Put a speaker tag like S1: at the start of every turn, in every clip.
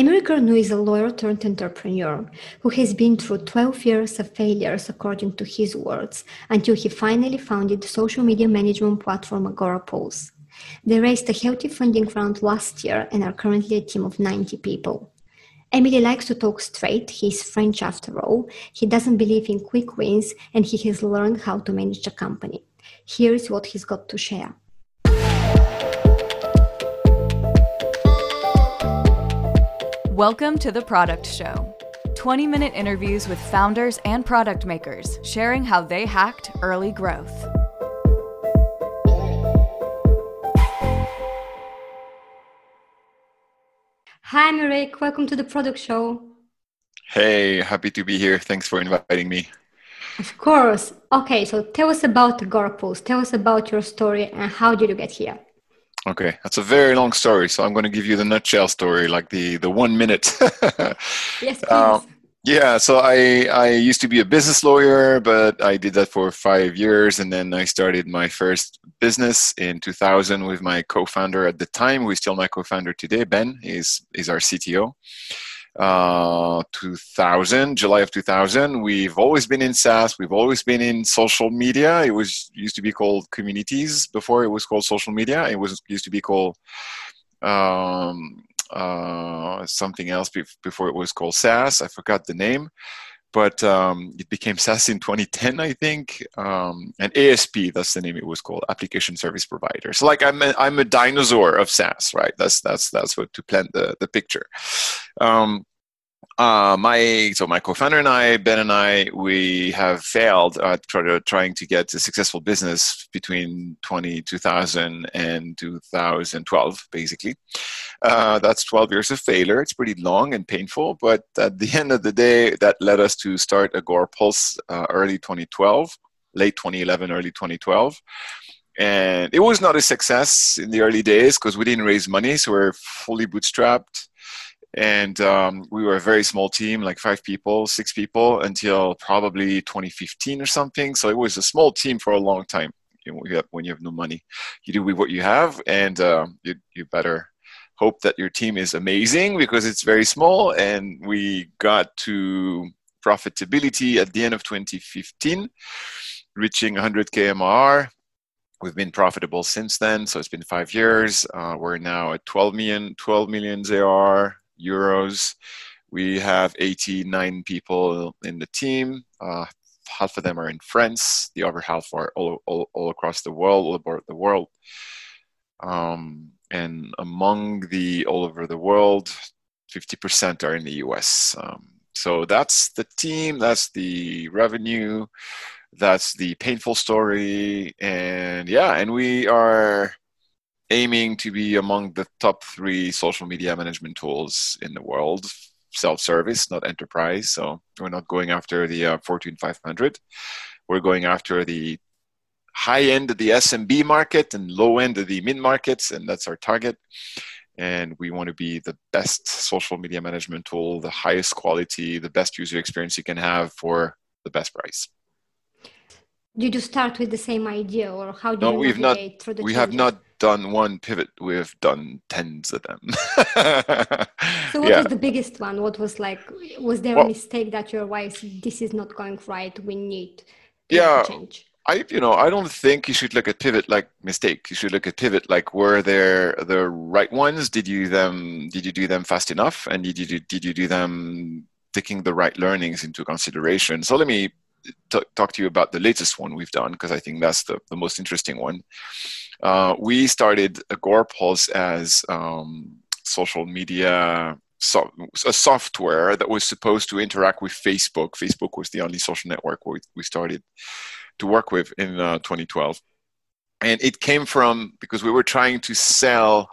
S1: Emeric Ernoult is a lawyer turned entrepreneur who has been through 12 years of failures, according to his words, until he finally founded the social media management platform Agorapulse. They raised a healthy funding round last year and are currently a team of 90 people. Emeric likes to talk straight. He's French after all. He doesn't believe in quick wins and he has learned how to manage a company. Here's what he's got to share.
S2: Welcome to The Product Show 20 minute interviews with founders and product makers sharing how they hacked early growth.
S1: Hi, Emeric. Welcome to The Product Show.
S3: Hey, happy to be here. Thanks for inviting me.
S1: Of course. Okay, so tell us about Agorapulse. Tell us about your story and how did you get here?
S3: Okay, that's a very long story, so I'm going to give you the nutshell story, like the the one minute.
S1: yes, um, please.
S3: yeah, so I I used to be a business lawyer, but I did that for five years, and then I started my first business in 2000 with my co-founder at the time, who is still my co-founder today. Ben is is our CTO uh, 2000, July of 2000. We've always been in SaaS. We've always been in social media. It was used to be called communities before it was called social media. It was used to be called um, uh, something else before it was called SaaS. I forgot the name. But um, it became SaaS in 2010, I think, um, and ASP. That's the name it was called, Application Service Provider. So, like, I'm a, I'm a dinosaur of SaaS, right? That's that's that's what to plant the the picture. Um, uh, my so my co-founder and I, Ben and I, we have failed at trying to get a successful business between 20, 2000 and 2012, basically. Uh, that's 12 years of failure. It's pretty long and painful, but at the end of the day, that led us to start Agorapulse uh, early 2012, late 2011, early 2012 and it was not a success in the early days because we didn't raise money so we're fully bootstrapped and um, we were a very small team like five people six people until probably 2015 or something. So it was a small team for a long time when you have no money. You do with what you have and uh, you, you better hope that your team is amazing because it's very small and we got to profitability at the end of 2015 reaching 100k mr we've been profitable since then so it's been five years. Uh, we're now at 12 million 12 million ARR euros. We have 89 people in the team. Uh, half of them are in France. The other half are all, all, all across the world, all over the world. Um, and among the all over the world, 50% are in the US. Um, so that's the team, that's the revenue, that's the painful story. And yeah, and we are aiming to be among the top three social media management tools in the world. Self-service not enterprise. So we're not going after the uh, fortune 500 we're going after the high end of the smb market and low end of the mid markets and that's our target. And we want to be the best social media management tool the highest quality the best user experience you can have for the best price.
S1: Did you start with the same idea or how did
S3: no,
S1: you
S3: we've not
S1: we
S3: changes? have not done one pivot we've done tens of them
S1: so what yeah. was the biggest one what was like was there well, a mistake that your wife this is not going right we need
S3: yeah
S1: change
S3: I, you know, I don't think you should look at pivot like mistake. You should look at pivot like were there the right ones? Did you them? Did you do them fast enough? And did you did you do them taking the right learnings into consideration? So let me t- talk to you about the latest one we've done because I think that's the, the most interesting one. Uh, we started Agorapulse as um, social media so, a software that was supposed to interact with Facebook. Facebook was the only social network we, we started to work with in uh, 2012. And it came from because we were trying to sell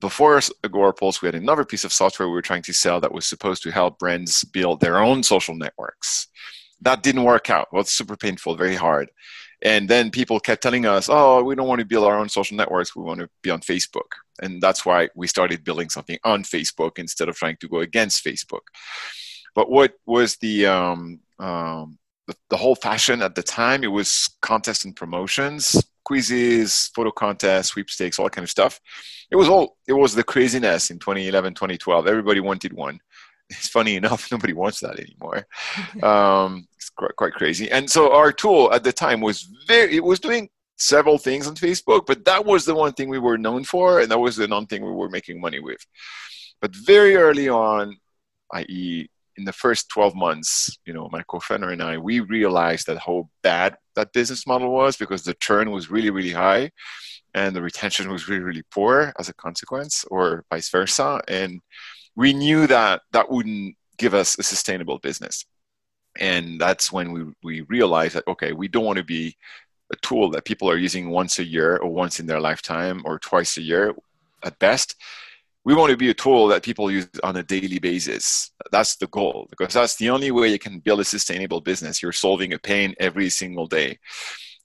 S3: before Agorapulse, we had another piece of software we were trying to sell that was supposed to help brands build their own social networks that didn't work out. Well, it's super painful, very hard. And then people kept telling us, oh, we don't want to build our own social networks. We want to be on Facebook. And that's why we started building something on Facebook instead of trying to go against Facebook. But what was the, um, um, the, the whole fashion at the time? It was contests and promotions. quizzes, photo contests, sweepstakes, all kind of stuff. It was all it was the craziness in 2011, 2012. Everybody wanted one. It's funny enough, nobody wants that anymore. Um, it's quite, quite crazy. And so our tool at the time was very. It was doing several things on Facebook, but that was the one thing we were known for, and that was the one thing we were making money with. But very early on, i.e., in the first 12 months, you know, my co-founder and I, we realized that how bad that business model was because the churn was really, really high and the retention was really, really poor as a consequence, or vice versa. And we knew that that wouldn't give us a sustainable business. And that's when we, we realized that, okay, we don't want to be a tool that people are using once a year or once in their lifetime or twice a year at best we want to be a tool that people use on a daily basis. That's the goal because that's the only way you can build a sustainable business. You're solving a pain every single day.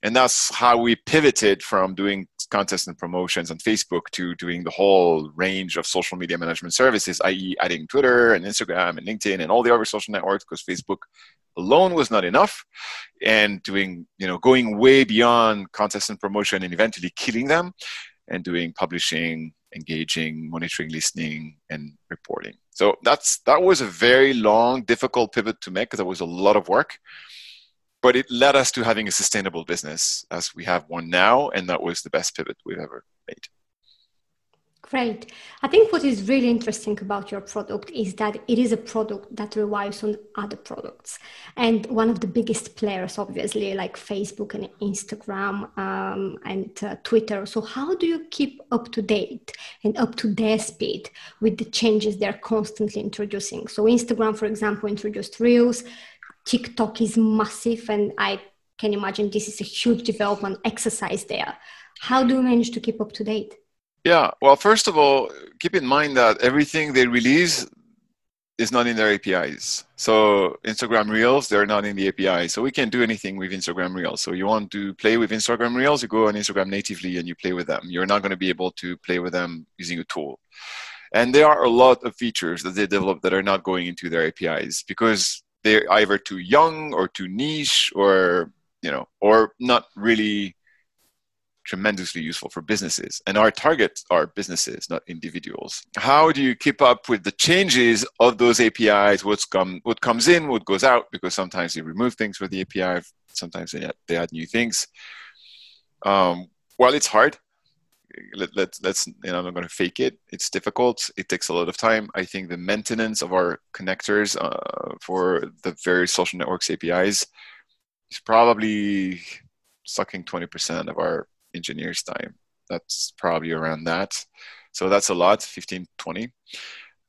S3: And that's how we pivoted from doing contests and promotions on Facebook to doing the whole range of social media management services, i.e., adding Twitter and Instagram and LinkedIn and all the other social networks because Facebook alone was not enough and doing, you know, going way beyond contests and promotion and eventually killing them and doing publishing, engaging, monitoring, listening, and reporting. So that's that was a very long, difficult pivot to make because it was a lot of work. But it led us to having a sustainable business as we have one now, and that was the best pivot we've ever made.
S1: Great. I think what is really interesting about your product is that it is a product that relies on other products. And one of the biggest players, obviously, like Facebook and Instagram um, and uh, Twitter. So, how do you keep up to date and up to their speed with the changes they're constantly introducing? So, Instagram, for example, introduced Reels, TikTok is massive, and I can imagine this is a huge development exercise there. How do you manage to keep up to date?
S3: Yeah, well, first of all, keep in mind that everything they release is not in their APIs. So Instagram Reels, they're not in the API. So we can't do anything with Instagram Reels. So you want to play with Instagram Reels, you go on Instagram natively and you play with them. You're not going to be able to play with them using a tool. And there are a lot of features that they develop that are not going into their APIs because they're either too young or too niche or, you know, or not really tremendously useful for businesses. And our targets are businesses, not individuals. How do you keep up with the changes of those APIs? What's come, what comes in, what goes out? Because sometimes they remove things with the API, sometimes they add, they add new things. Um, well, it's hard. Let, let, let's, you know, I'm not going to fake it. It's difficult. It takes a lot of time. I think the maintenance of our connectors uh, for the various social networks APIs is probably sucking 20% of our engineer's time. That's probably around that. So that's a lot, 15, 20.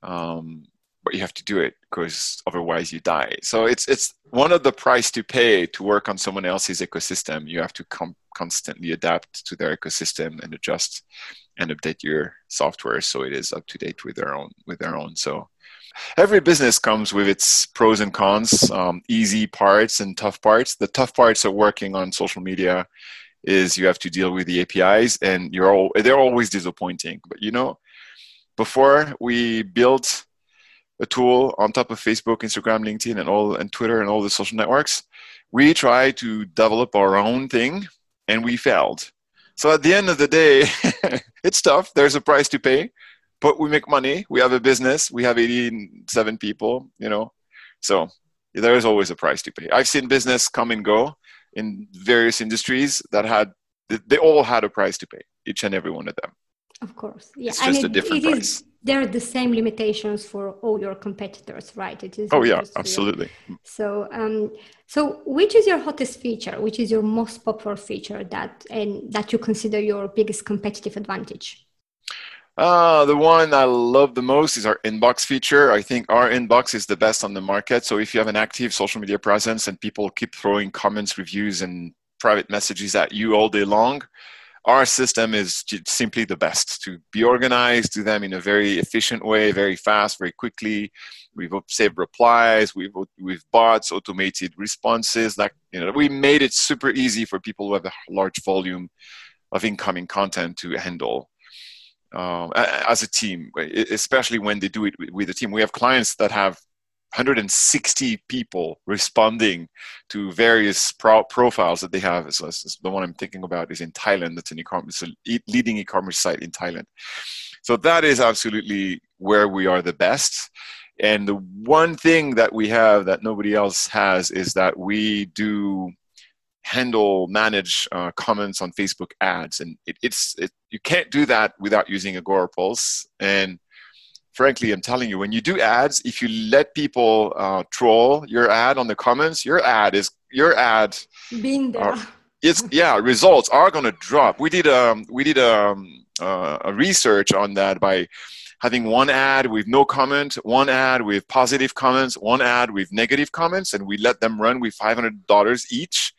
S3: Um, but you have to do it because otherwise you die. So it's it's one of the price to pay to work on someone else's ecosystem. You have to com- constantly adapt to their ecosystem and adjust and update your software so it is up to date with their own with their own. So every business comes with its pros and cons, um, easy parts and tough parts. The tough parts of working on social media is you have to deal with the APIs and you're all they're always disappointing. But you know, before we built a tool on top of Facebook, Instagram, LinkedIn, and all and Twitter and all the social networks, we tried to develop our own thing and we failed. So at the end of the day, it's tough. There's a price to pay, but we make money. We have a business. We have 87 people, you know. So there is always a price to pay. I've seen business come and go in various industries that had they all had a price to pay each and every one of them
S1: of course yeah
S3: it's just a different
S1: it
S3: price
S1: is, there are the same limitations for all your competitors right it is
S3: oh yeah absolutely
S1: so um so which is your hottest feature which is your most popular feature that and that you consider your biggest competitive advantage
S3: uh, the one I love the most is our inbox feature. I think our inbox is the best on the market. So if you have an active social media presence and people keep throwing comments, reviews, and private messages at you all day long, our system is simply the best to be organized, do them in a very efficient way, very fast, very quickly. We've saved replies, we've, we've bots, automated responses. Like, you know, we made it super easy for people who have a large volume of incoming content to handle um, as a team, especially when they do it with a team. We have clients that have 160 people responding to various pro- profiles that they have. So the one I'm thinking about is in Thailand. That's an e-commerce, a leading e-commerce site in Thailand. So that is absolutely where we are the best. And the one thing that we have that nobody else has is that we do handle manage uh, comments on facebook ads and it, it's it, you can't do that without using agorapulse and frankly i'm telling you when you do ads if you let people uh, troll your ad on the comments your ad is your ad
S1: being there
S3: uh, it's yeah results are going to drop we did um we did um uh, a research on that by having one ad with no comment, one ad with positive comments, one ad with negative comments, and we let them run with $500 each.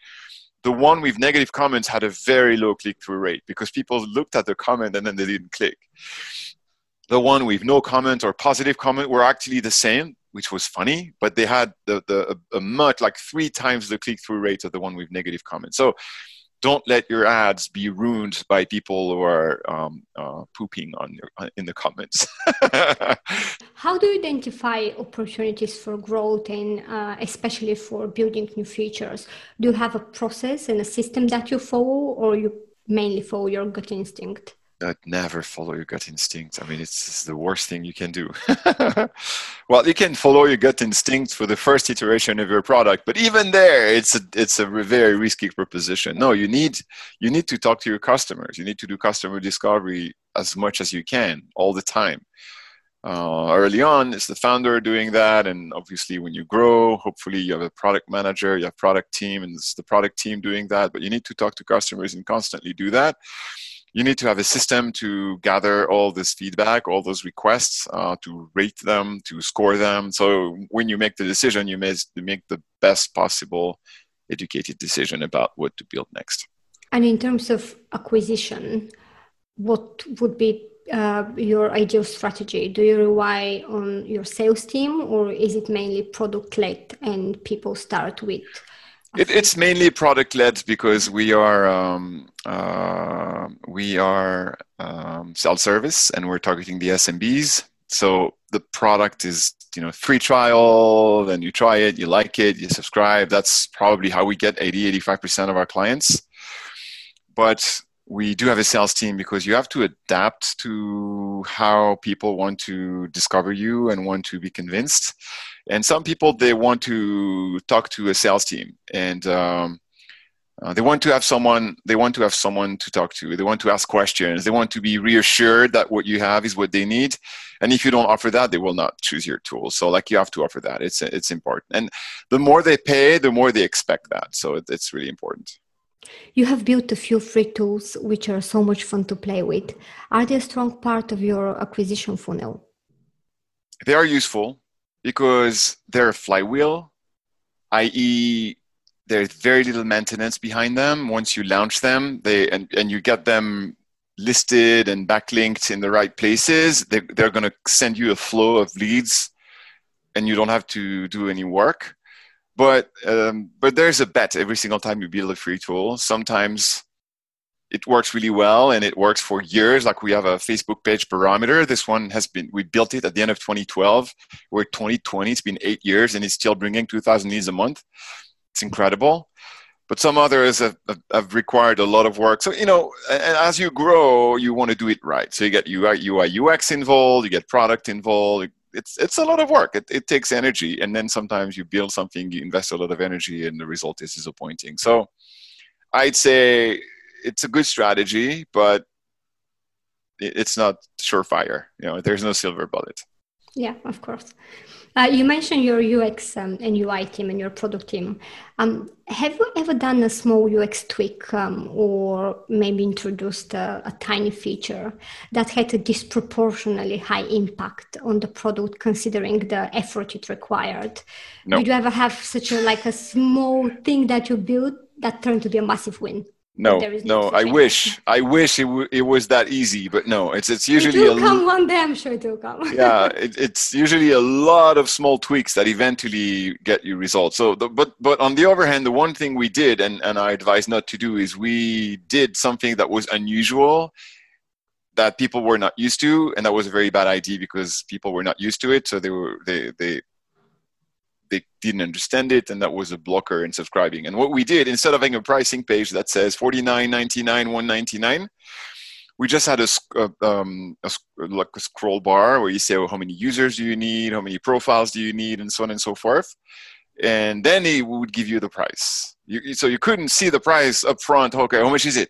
S3: The one with negative comments had a very low click through rate because people looked at the comment and then they didn't click. The one with no comment or positive comment were actually the same, which was funny, but they had the, the a, a much like three times the click through rate of the one with negative comments. So don't let your ads be ruined by people who are um, uh, pooping on your, uh, in the comments.
S1: How do you identify opportunities for growth and uh, especially for building new features? Do you have a process and a system that you follow, or you mainly follow your gut instinct?
S3: Uh, never follow your gut instinct. I mean, it's, it's the worst thing you can do. well, you can follow your gut instinct for the first iteration of your product, but even there, it's a it's a very risky proposition. No, you need you need to talk to your customers. You need to do customer discovery as much as you can all the time. Uh, early on, it's the founder doing that, and obviously, when you grow, hopefully you have a product manager, you have a product team, and it's the product team doing that. But you need to talk to customers and constantly do that you need to have a system to gather all this feedback, all those requests, uh, to rate them, to score them. So when you make the decision, you make the best possible educated decision about what to build next.
S1: And in terms of acquisition, what would be uh, your ideal strategy? Do you rely on your sales team, or is it mainly product led and people start with
S3: it, it's mainly product led because we are um, uh, we are um, self service and we're targeting the SMBs. So the product is you know free trial, then you try it, you like it, you subscribe. That's probably how we get 80 85 percent of our clients. But we do have a sales team because you have to adapt to how people want to discover you and want to be convinced. And some people they want to talk to a sales team and um, uh, they want to have someone they want to have someone to talk to. They want to ask questions. They want to be reassured that what you have is what they need. And if you don't offer that they will not choose your tool. So like you have to offer that. It's it's important. And the more they pay the more they expect that. So it, it's really important
S1: you have built a few free tools which are so much fun to play with. Are they a strong part of your acquisition funnel?
S3: They are useful because they're a flywheel, i.e., there's very little maintenance behind them. Once you launch them, they and, and you get them listed and backlinked in the right places, they, they're going to send you a flow of leads and you don't have to do any work but um, but there's a bet every single time you build a free tool. Sometimes it works really well and it works for years. Like we have a Facebook page barometer. This one has been we built it at the end of 2012. We're 2020. It's been eight years and it's still bringing 2,000 leads a month. It's incredible. But some others have, have, required a lot of work. So you know, as you grow, you want to do it right. So you get UI UX involved, you get product involved, it's it's a lot of work. It, it takes energy, and then sometimes you build something, you invest a lot of energy, and the result is disappointing. So, I'd say it's a good strategy, but it's not surefire. You know, there's no silver bullet.
S1: Yeah, of course. Uh, you mentioned your UX um, and UI team and your product team. Um, have you ever done a small UX tweak um, or maybe introduced a, a, tiny feature that had a disproportionately high impact on the product considering the effort it required? No. Did you ever have such a like a small thing that you built that turned to be a massive win?
S3: No no i wish. I wish it, w- it was that easy but no it's it's usually
S1: it will come one day i'm sure it will come.
S3: Yeah it, it's usually a lot of small tweaks that eventually get you results. So the, but but on the other hand the one thing we did and and i advise not to do is we did something that was unusual that people were not used to and that was a very bad idea because people were not used to it. So they were they they they didn't understand it and that was a blocker in subscribing and what we did instead of having a pricing page that says 49.99 199 we just had a, um, a, like a scroll bar where you say, oh, how many users do you need, how many profiles do you need, and so on and so forth. And then it would give you the price. You, so you couldn't see the price up front. Okay, how much is it?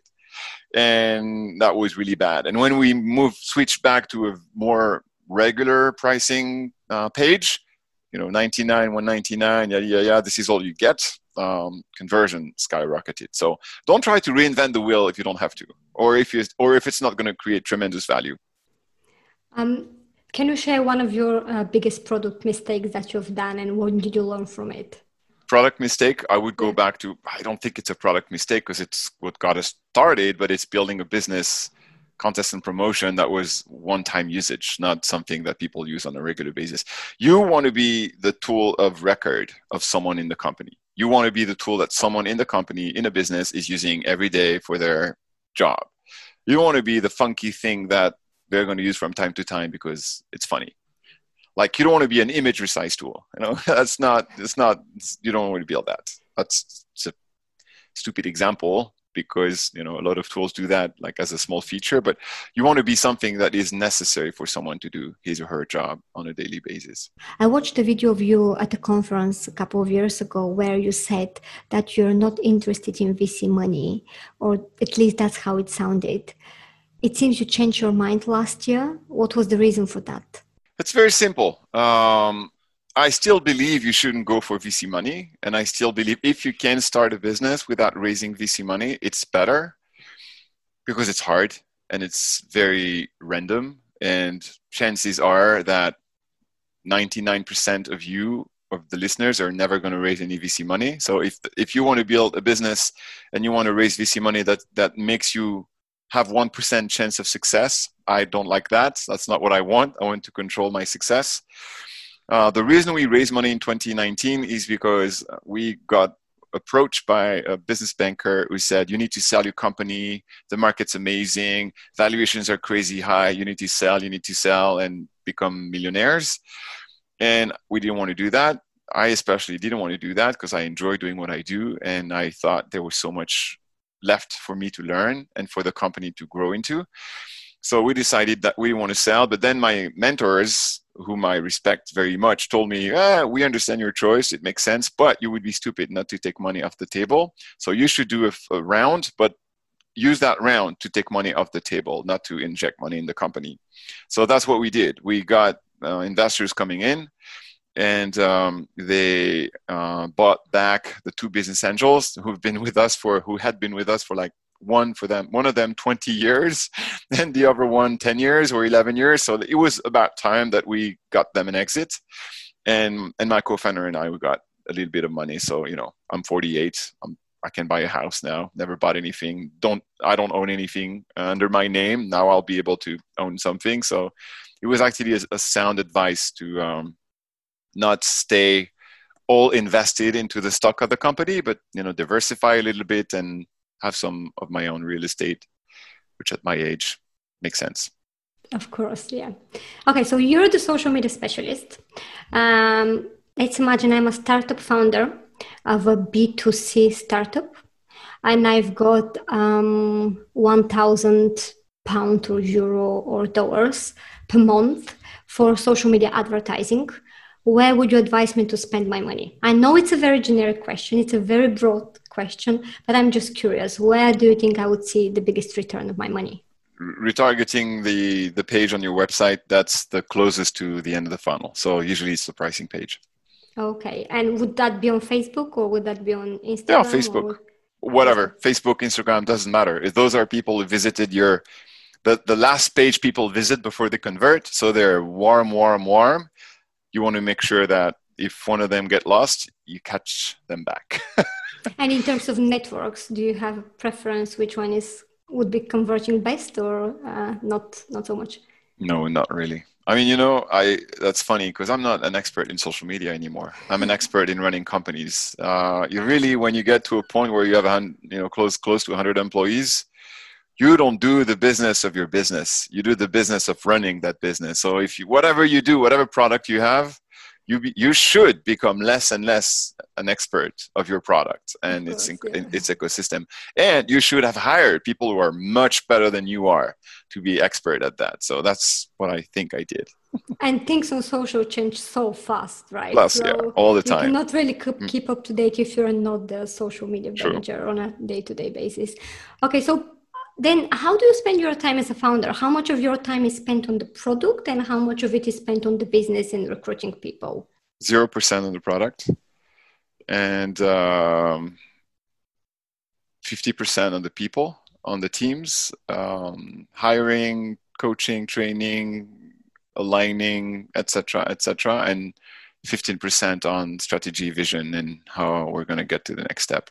S3: And that was really bad. And when we moved, switched back to a more regular pricing uh, page, you know, 99, 199, yeah, yeah, yeah, this is all you get um, conversion skyrocketed. So don't try to reinvent the wheel if you don't have to, or if you or if it's not going to create tremendous value.
S1: Um, can you share one of your uh, biggest product mistakes that you've done, and what did you learn from it?
S3: Product mistake, I would go back to. I don't think it's a product mistake because it's what got us started, but it's building a business contest and promotion that was one time usage, not something that people use on a regular basis. You want to be the tool of record of someone in the company. You want to be the tool that someone in the company, in a business, is using every day for their job. You want to be the funky thing that they're going to use from time to time because it's funny. Like you don't want to be an image resize tool. You know, that's not. It's not. You don't want to build that. That's a stupid example, because you know a lot of tools do that like as a small feature but you want to be something that is necessary for someone to do his or her job on a daily basis.
S1: I watched a video of you at a conference a couple of years ago where you said that you're not interested in vc money or at least that's how it sounded. It seems you changed your mind last year. What was the reason for that?
S3: It's very simple. Um, I still believe you shouldn't go for VC money. And I still believe if you can start a business without raising VC money, it's better because it's hard and it's very random. And chances are that 99% of you, of the listeners, are never going to raise any VC money. So if, if you want to build a business and you want to raise VC money that, that makes you have 1% chance of success, I don't like that. That's not what I want. I want to control my success. Uh, the reason we raised money in 2019 is because we got approached by a business banker who said, You need to sell your company. The market's amazing. Valuations are crazy high. You need to sell, you need to sell and become millionaires. And we didn't want to do that. I especially didn't want to do that because I enjoy doing what I do. And I thought there was so much left for me to learn and for the company to grow into. So we decided that we want to sell. But then my mentors, whom I respect very much, told me, ah, "We understand your choice; it makes sense, but you would be stupid not to take money off the table. So you should do a, a round, but use that round to take money off the table, not to inject money in the company." So that's what we did. We got uh, investors coming in and um, they uh, bought back the two business angels who've been with us for who had been with us for like one for them one of them 20 years and the other one 10 years or 11 years. So it was about time that we got them an exit. And and my co-founder and i we got a little bit of money. So you know i'm 48 I'm, i can buy a house now. Never bought anything. Don't i don't own anything under my name. Now i'll be able to own something. So it was actually a, a sound advice to um, not stay all invested into the stock of the company but you know diversify a little bit and have some of my own real estate, which at my age makes sense.
S1: Of course, yeah. Okay, so you're the social media specialist. Um, let's imagine I'm a startup founder of a B2C startup, and I've got um, 1,000 pound or euro or dollars per month for social media advertising where would you advise me to spend my money? I know it's a very generic question, it's a very broad question, but I'm just curious. Where do you think I would see the biggest return of my money?
S3: Retargeting the, the page on your website, that's the closest to the end of the funnel. So usually it's the pricing page.
S1: Okay. And would that be on Facebook or would that be on Instagram?
S3: Yeah, Facebook. Whatever. Facebook, Instagram, doesn't matter. If those are people who visited your the, the last page people visit before they convert, so they're warm, warm, warm you want to make sure that if one of them get lost, you catch them back.
S1: and in terms of networks, do you have a preference which one is would be converting best or uh, not not so much?
S3: No, not really. I mean, you know, I that's funny because I'm not an expert in social media anymore. I'm an expert in running companies. Uh, you really, when you get to a point where you have a you know close close to 100 employees, you don't do the business of your business. You do the business of running that business. So if you whatever you do whatever product you have you be, you should become less and less an expert of your product and course, its yeah. its ecosystem. And you should have hired people who are much better than you are to be expert at that. So that's what i think i did.
S1: And things on social change so fast right?
S3: Plus so yeah all the time.
S1: you cannot really keep, mm. keep up to date if you're not the social media manager True. on a day-to-day basis. Okay so then how do you spend your time as a founder? How much of your time is spent on the product and how much of it is spent on the business and recruiting people?
S3: 0% on the product and um, 50% on the people on the teams um, hiring coaching training aligning etc etc and 15% on strategy vision and how we're going to get to the next step.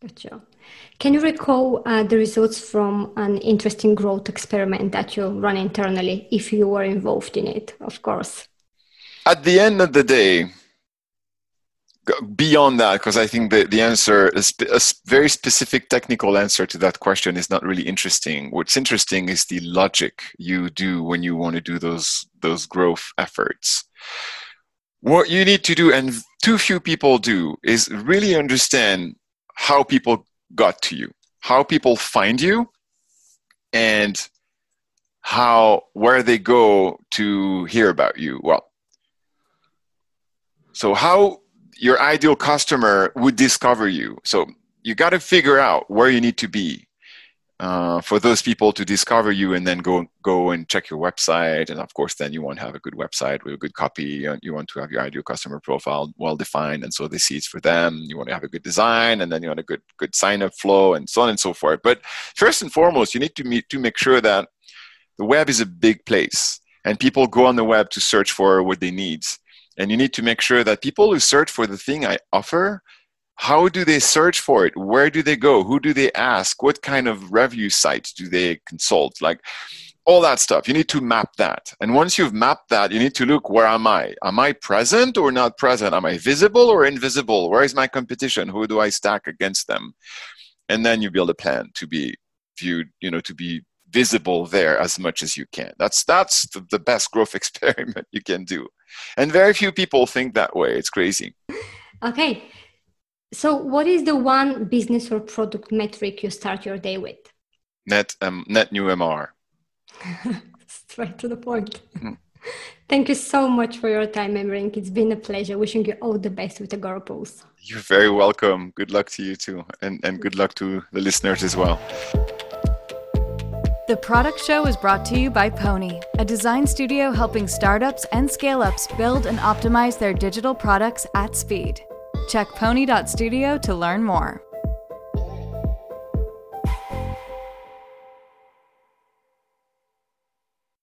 S1: Gotcha. Can you recall uh, the results from an interesting growth experiment that you run internally, if you were involved in it, of course?
S3: At the end of the day, beyond that, because I think the, the answer, is a very specific technical answer to that question is not really interesting. What's interesting is the logic you do when you want to do those, those growth efforts. What you need to do, and too few people do, is really understand how people got to you, how people find you, and how where they go to hear about you. Well, so how your ideal customer would discover you. So you got to figure out where you need to be uh, for those people to discover you and then go go and check your website. And of course then you want to have a good website with a good copy. You want to have your ideal customer profile well defined and so they see it's for them. You want to have a good design and then you want a good good sign up flow and so on and so forth. But first and foremost you need to meet to make sure that the web is a big place and people go on the web to search for what they need. And you need to make sure that people who search for the thing i offer how do they search for it? Where do they go? Who do they ask? What kind of review sites do they consult? Like all that stuff. You need to map that. And once you've mapped that you need to look where am i? Am i present or not present? Am i visible or invisible? Where is my competition? Who do i stack against them? And then you build a plan to be viewed you know to be visible there as much as you can. That's that's the, the best growth experiment you can do. And very few people think that way. It's crazy.
S1: Okay so, what is the one business or product metric you start your day with?
S3: Net um, net new MR.
S1: Straight to the point. Mm. Thank you so much for your time, Emeric. It's been a pleasure. Wishing you all the best with Agorapulse.
S3: You're very welcome. Good luck to you too, and, and good luck to the listeners as well.
S2: The product show is brought to you by Pony, a design studio helping startups and scale ups build and optimize their digital products at speed. Check pony.studio to learn more.